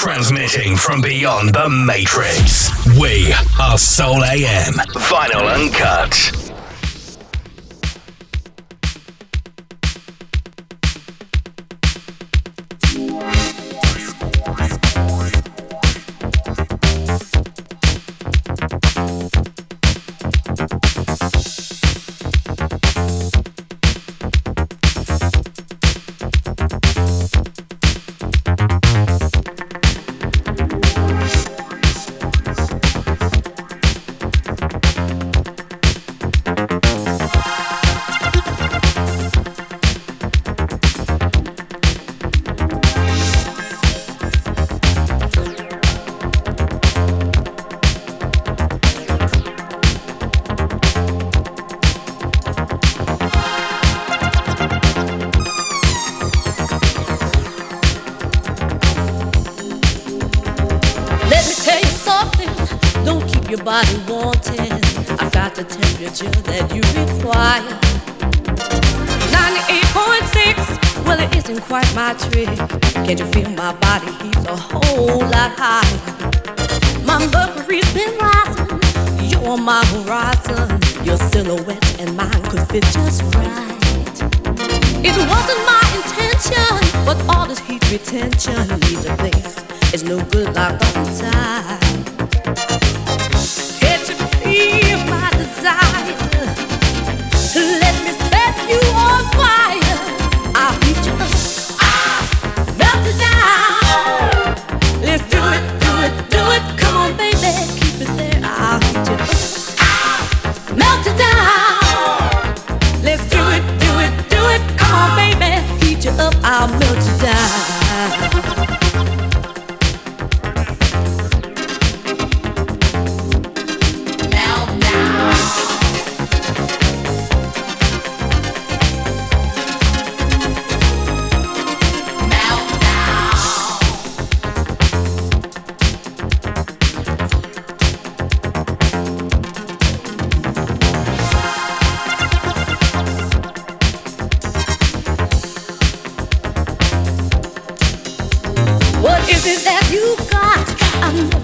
Transmitting from beyond the Matrix. We are Soul AM. Vinyl Uncut.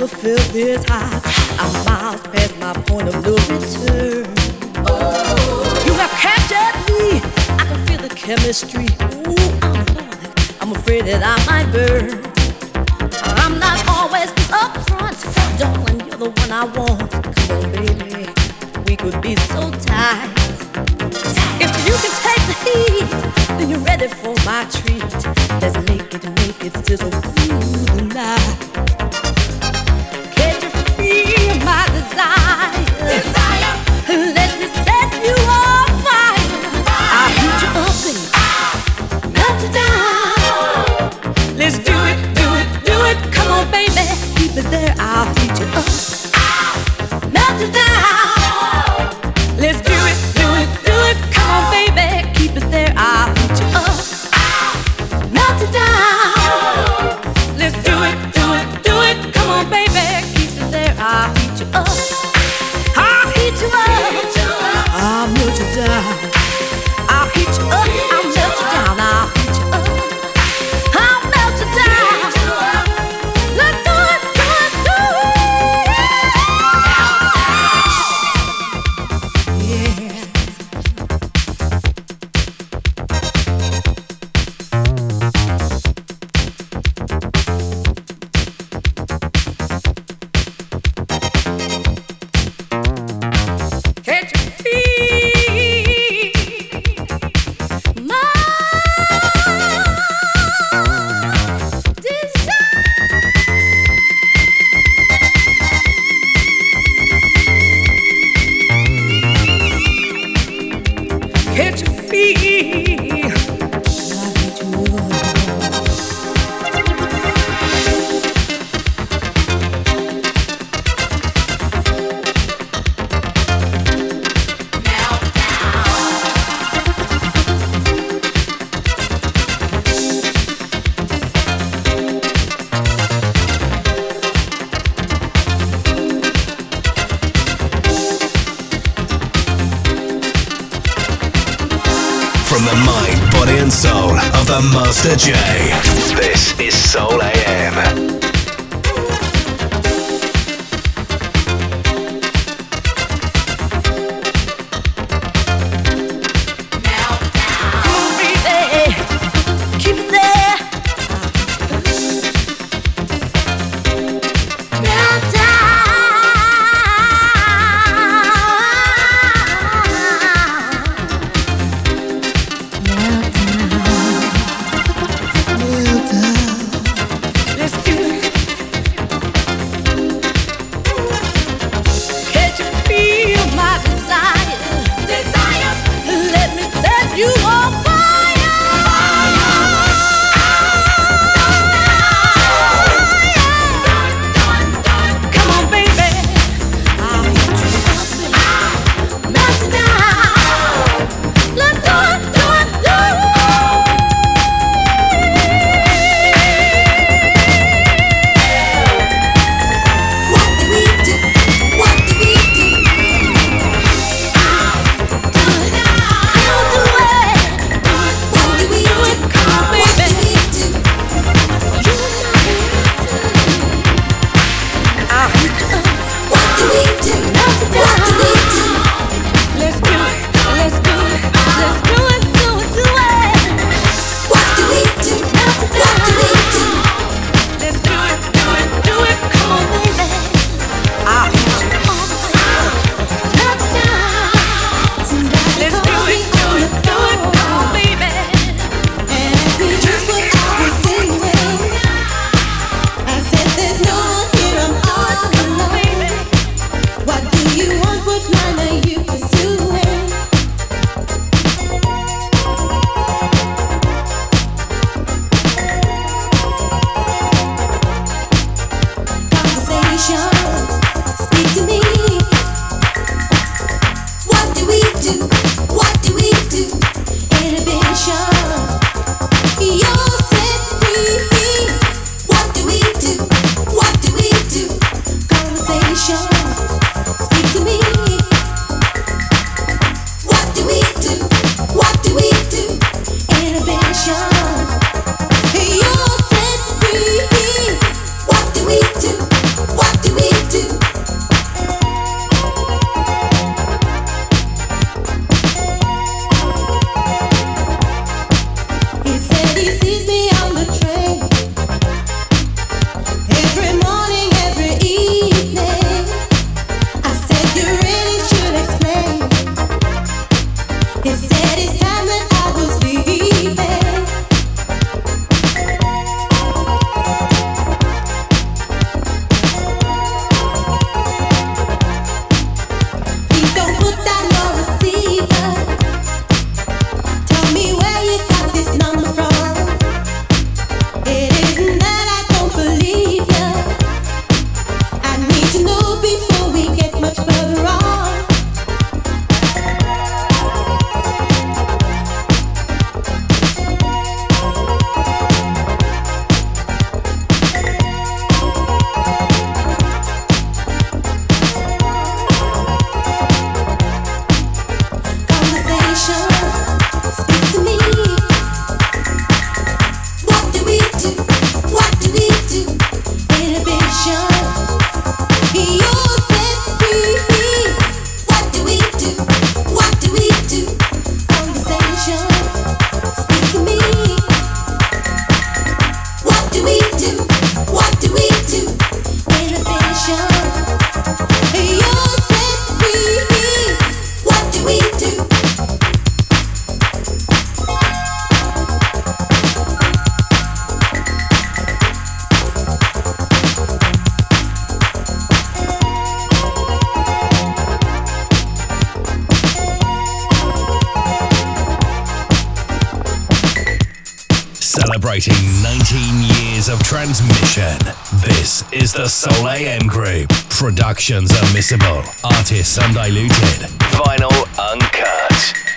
never felt this high. I'm miles past my point of no return. Oh. You have captured me. I can feel the chemistry. Ooh, I'm afraid that I might burn. I'm not always upfront, darling. You're the one I want. Come on, baby. We could be so tight. If you can take the heat, then you're ready for my treat. Let's make it, make it sizzle through the night. Master J. This is Soul AM. The Soul AM Group. Productions unmissable. Artists undiluted. Vinyl uncut.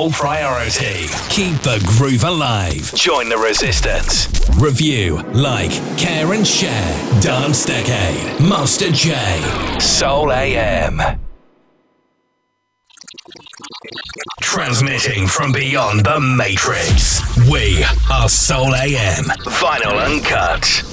sole priority. Keep the groove alive. Join the resistance. Review, like, care, and share. Dance Decade. Master J. Soul AM. Transmitting from beyond the Matrix. We are Soul AM. Vinyl Uncut.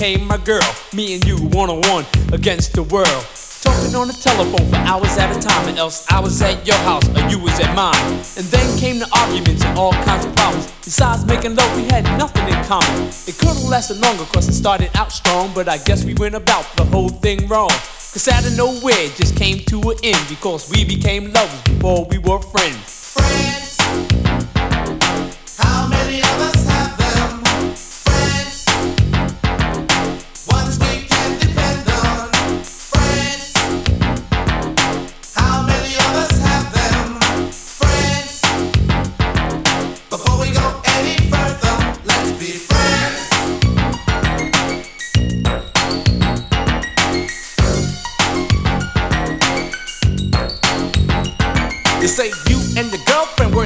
Became my girl. Me and you one on one against the world. Talking on the telephone for hours at a time, or else I was at your house or you was at mine. And then came the arguments and all kinds of problems. Besides making love, we had nothing in common. It could've lasted longer cause it started out strong, but I guess we went about the whole thing wrong. Cause out of nowhere it just came to an end because we became lovers before we were friends. Friends.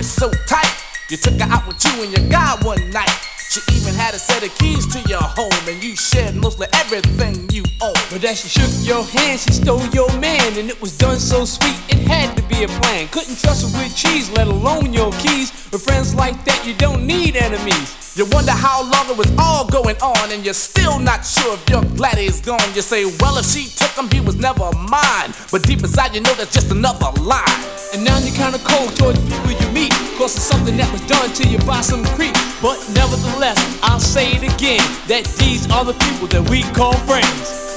So tight. You took her out with you and your guy one night. She even had a set of keys to your home, and you shared mostly everything you own. But as she shook your hand, she stole your man, and it was done so sweet, it had to be a plan. Couldn't trust her with cheese, let alone your keys. With friends like that, you don't need enemies. You wonder how long it was all going on, and you're still not sure if you're glad he's gone. You say, Well, if she took him, he was never mine. But deep inside, you know that's just another lie. And now you're kinda cold towards people you meet, cause it's something that was done to you by some creep. But nevertheless, I'll say it again, that these are the people that we call. Friends.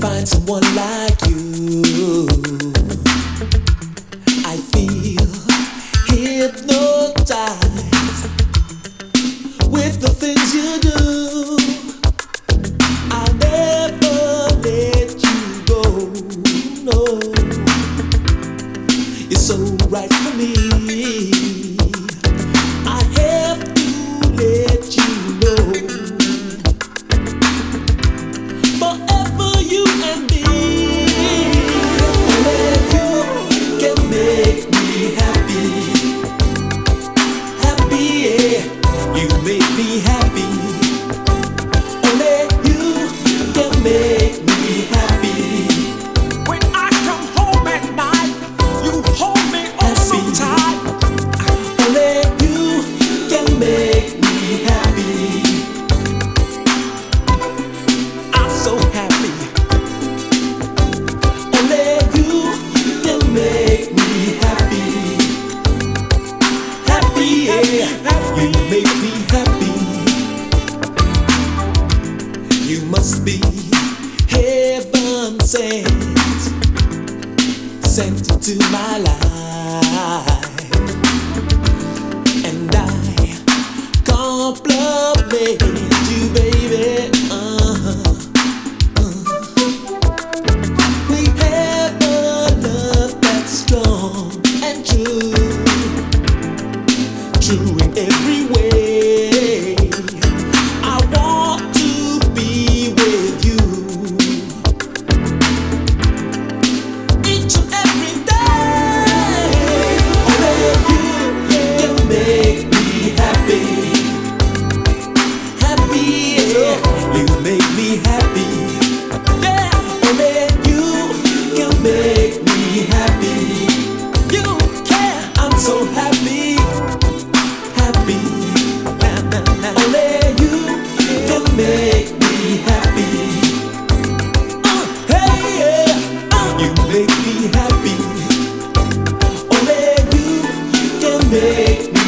Find someone like you. make me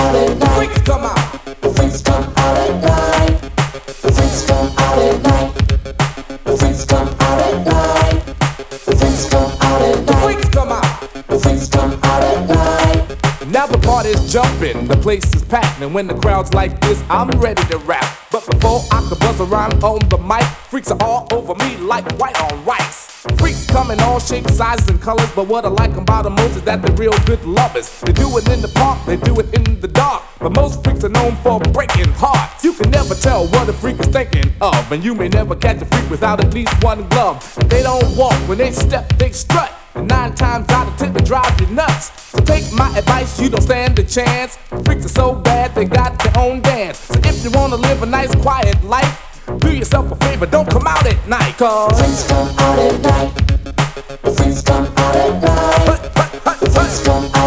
jumping, the place is packed, and when the crowd's like this, I'm ready to rap. But before I could buzz around on the mic, freaks are all over me like white on rice. Freaks come in all shapes, sizes, and colors, but what I like about them most is that they're real good lovers. They do it in the park, they do it in the dark, but most freaks are known for breaking hearts. You can never tell what a freak is thinking of, and you may never catch a freak without at least one glove. They don't walk, when they step, they strut. And nine times out of ten, they drive you nuts. So take my advice, you don't stand a chance. Freaks are so bad, they got their own dance. So if you wanna live a nice, quiet life, do yourself a favor, don't come out at night, cause freaks come out at night. Freaks come out at night. Come out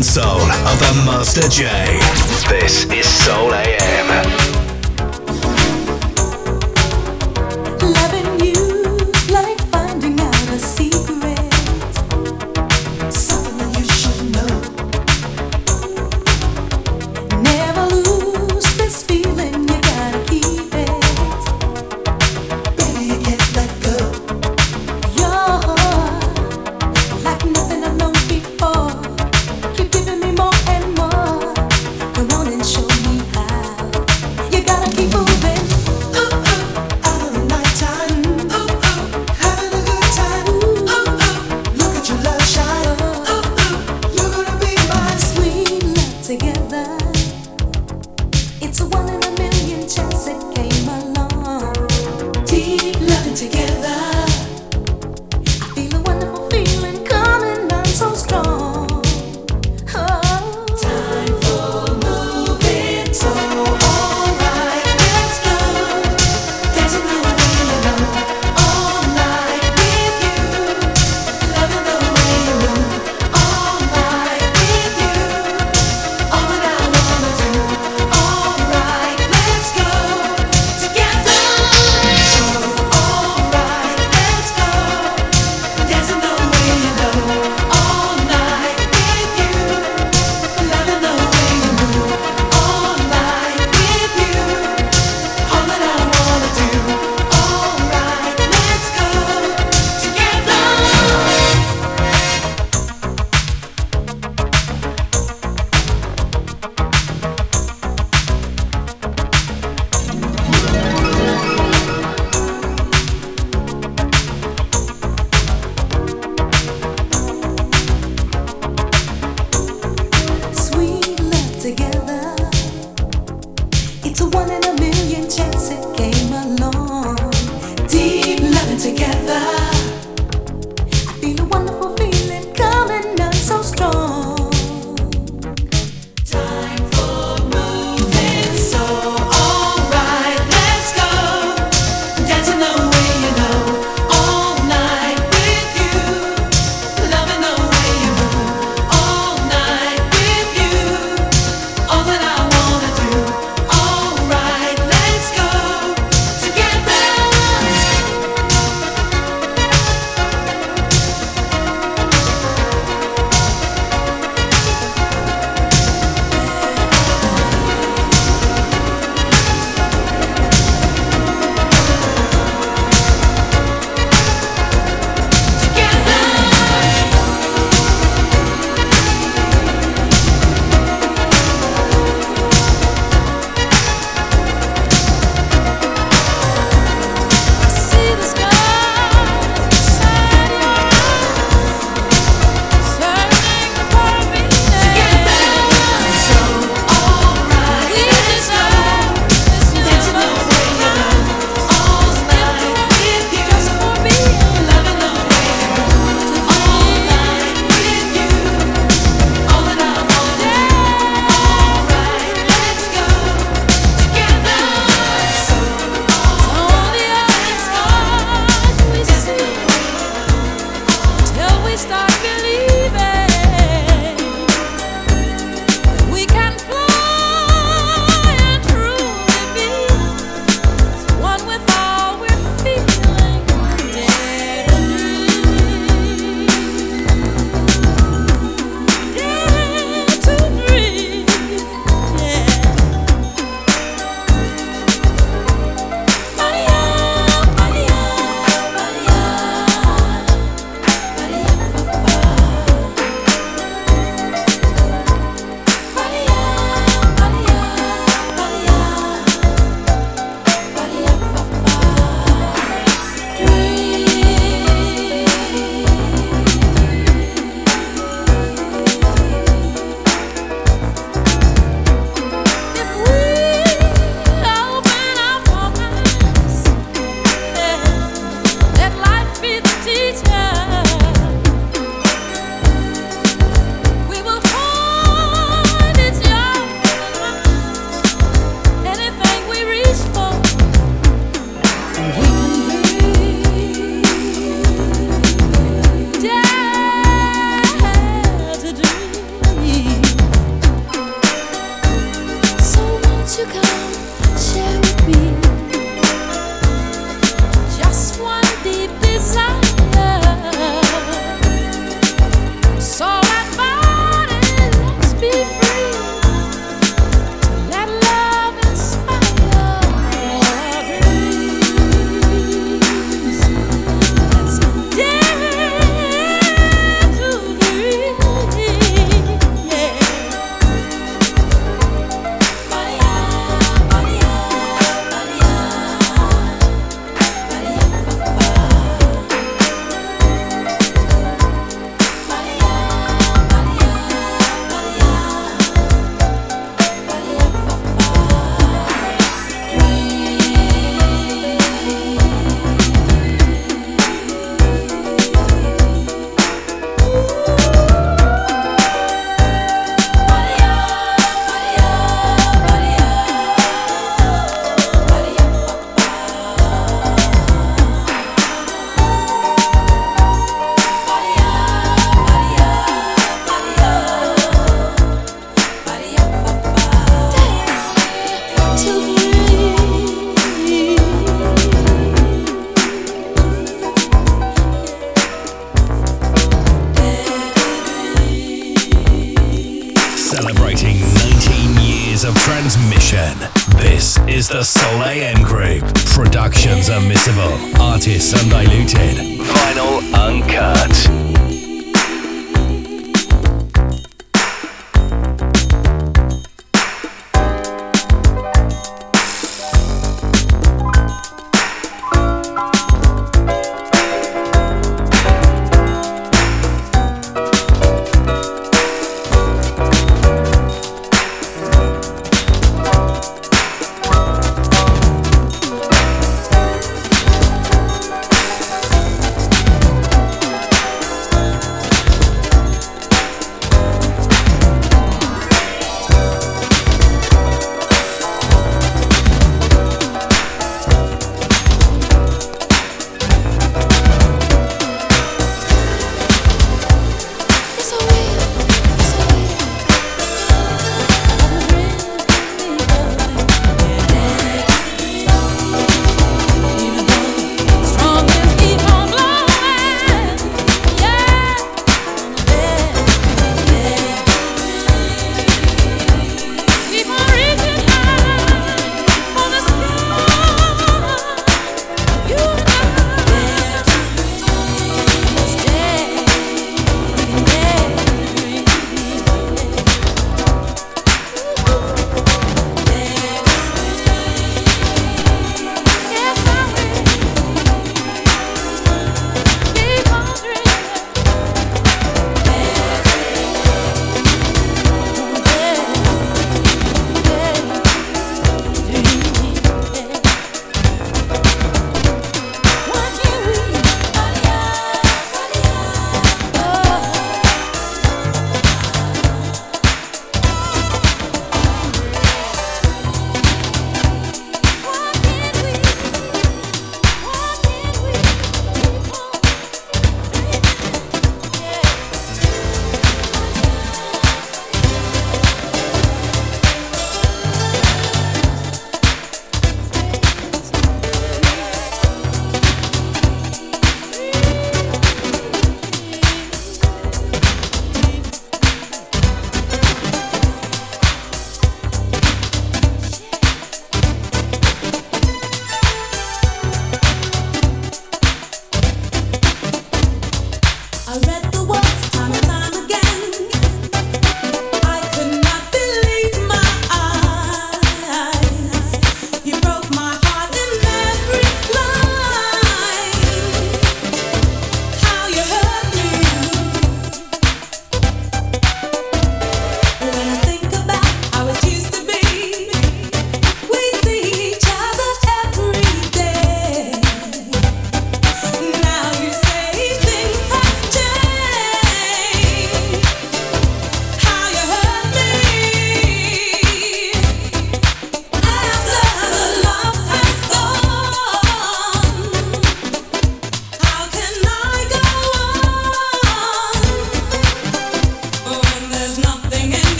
and soul of the Master J. This is Soul AM.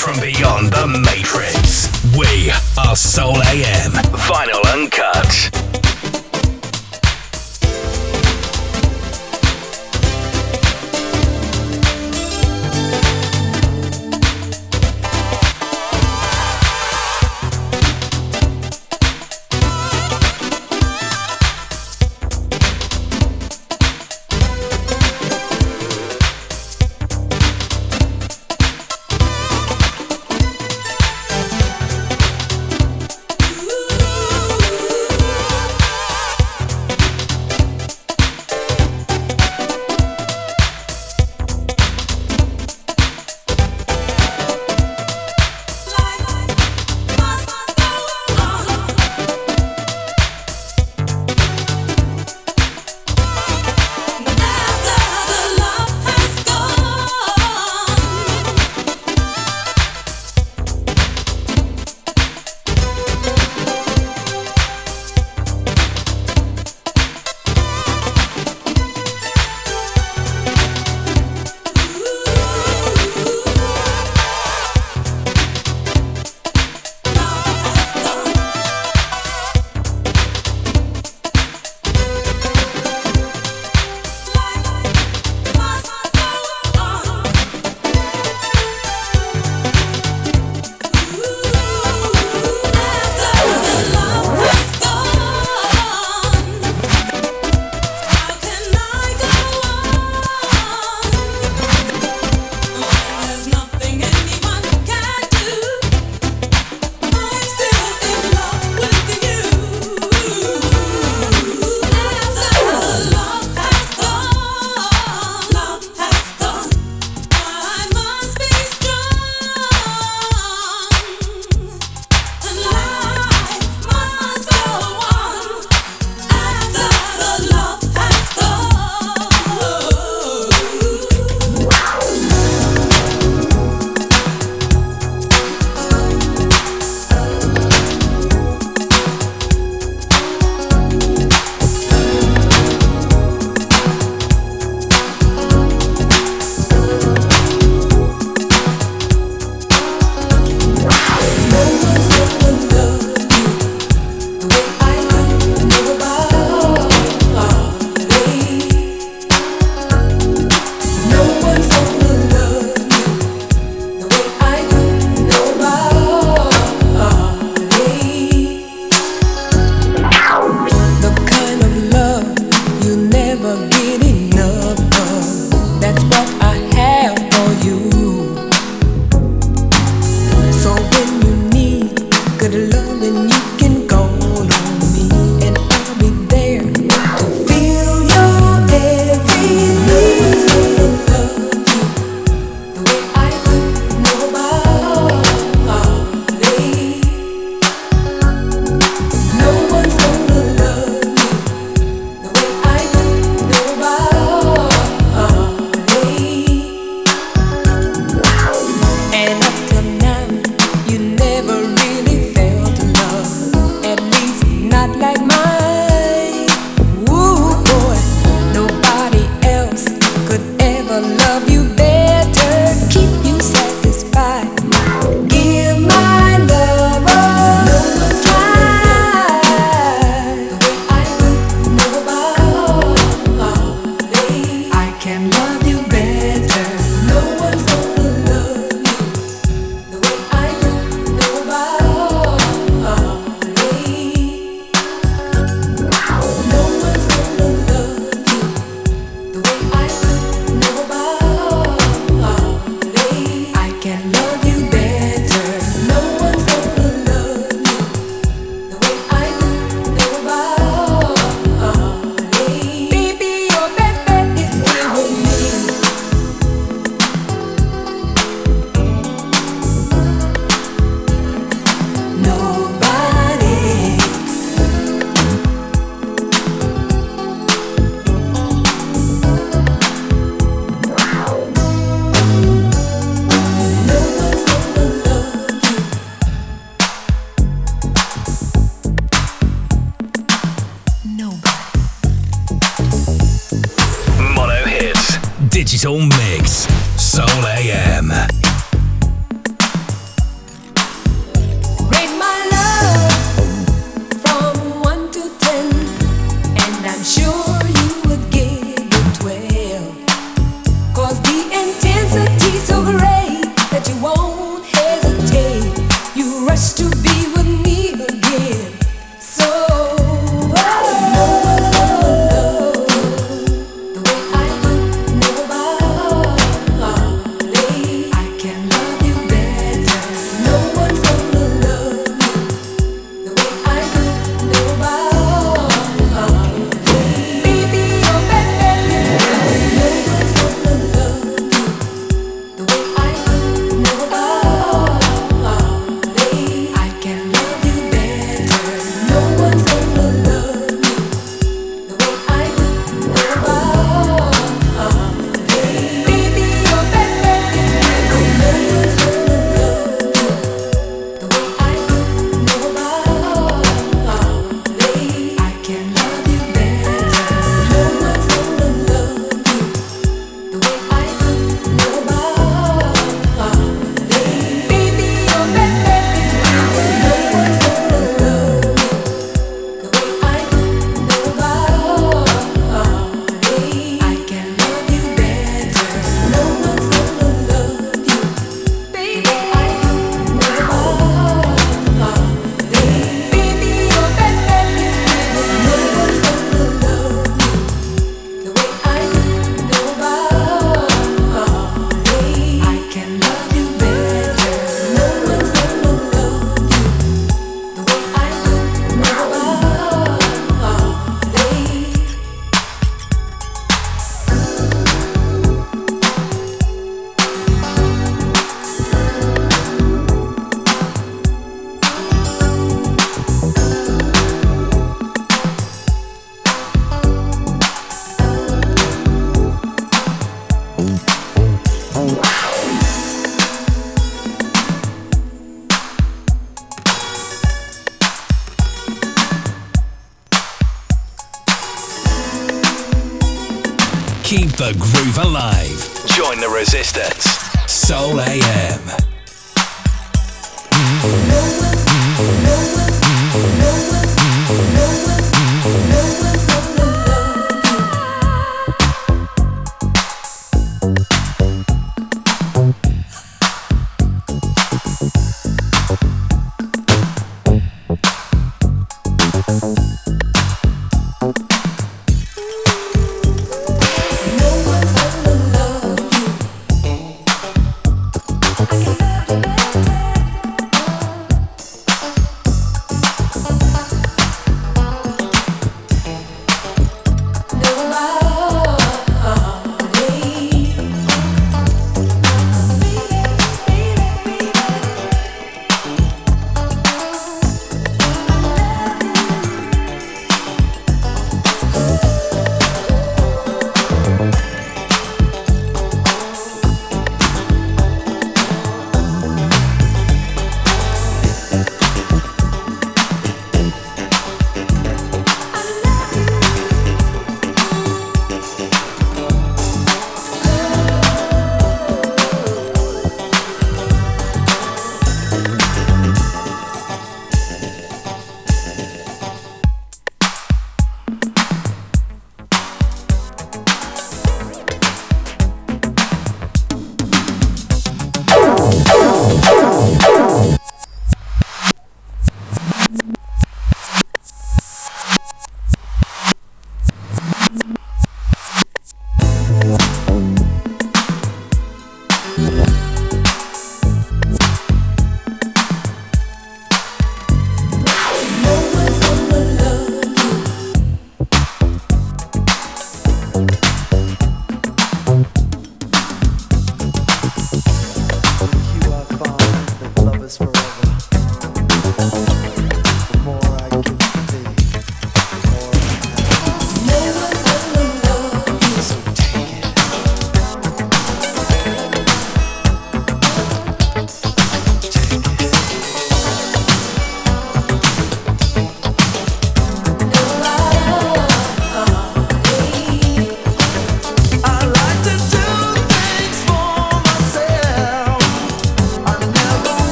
From beyond the matrix. We are Soul AM. Vinyl Uncut. The Groove Alive. Join the resistance. Soul AM.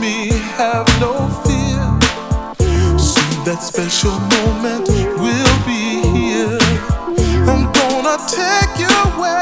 me, have no fear. Soon that special moment will be here. I'm gonna take you away.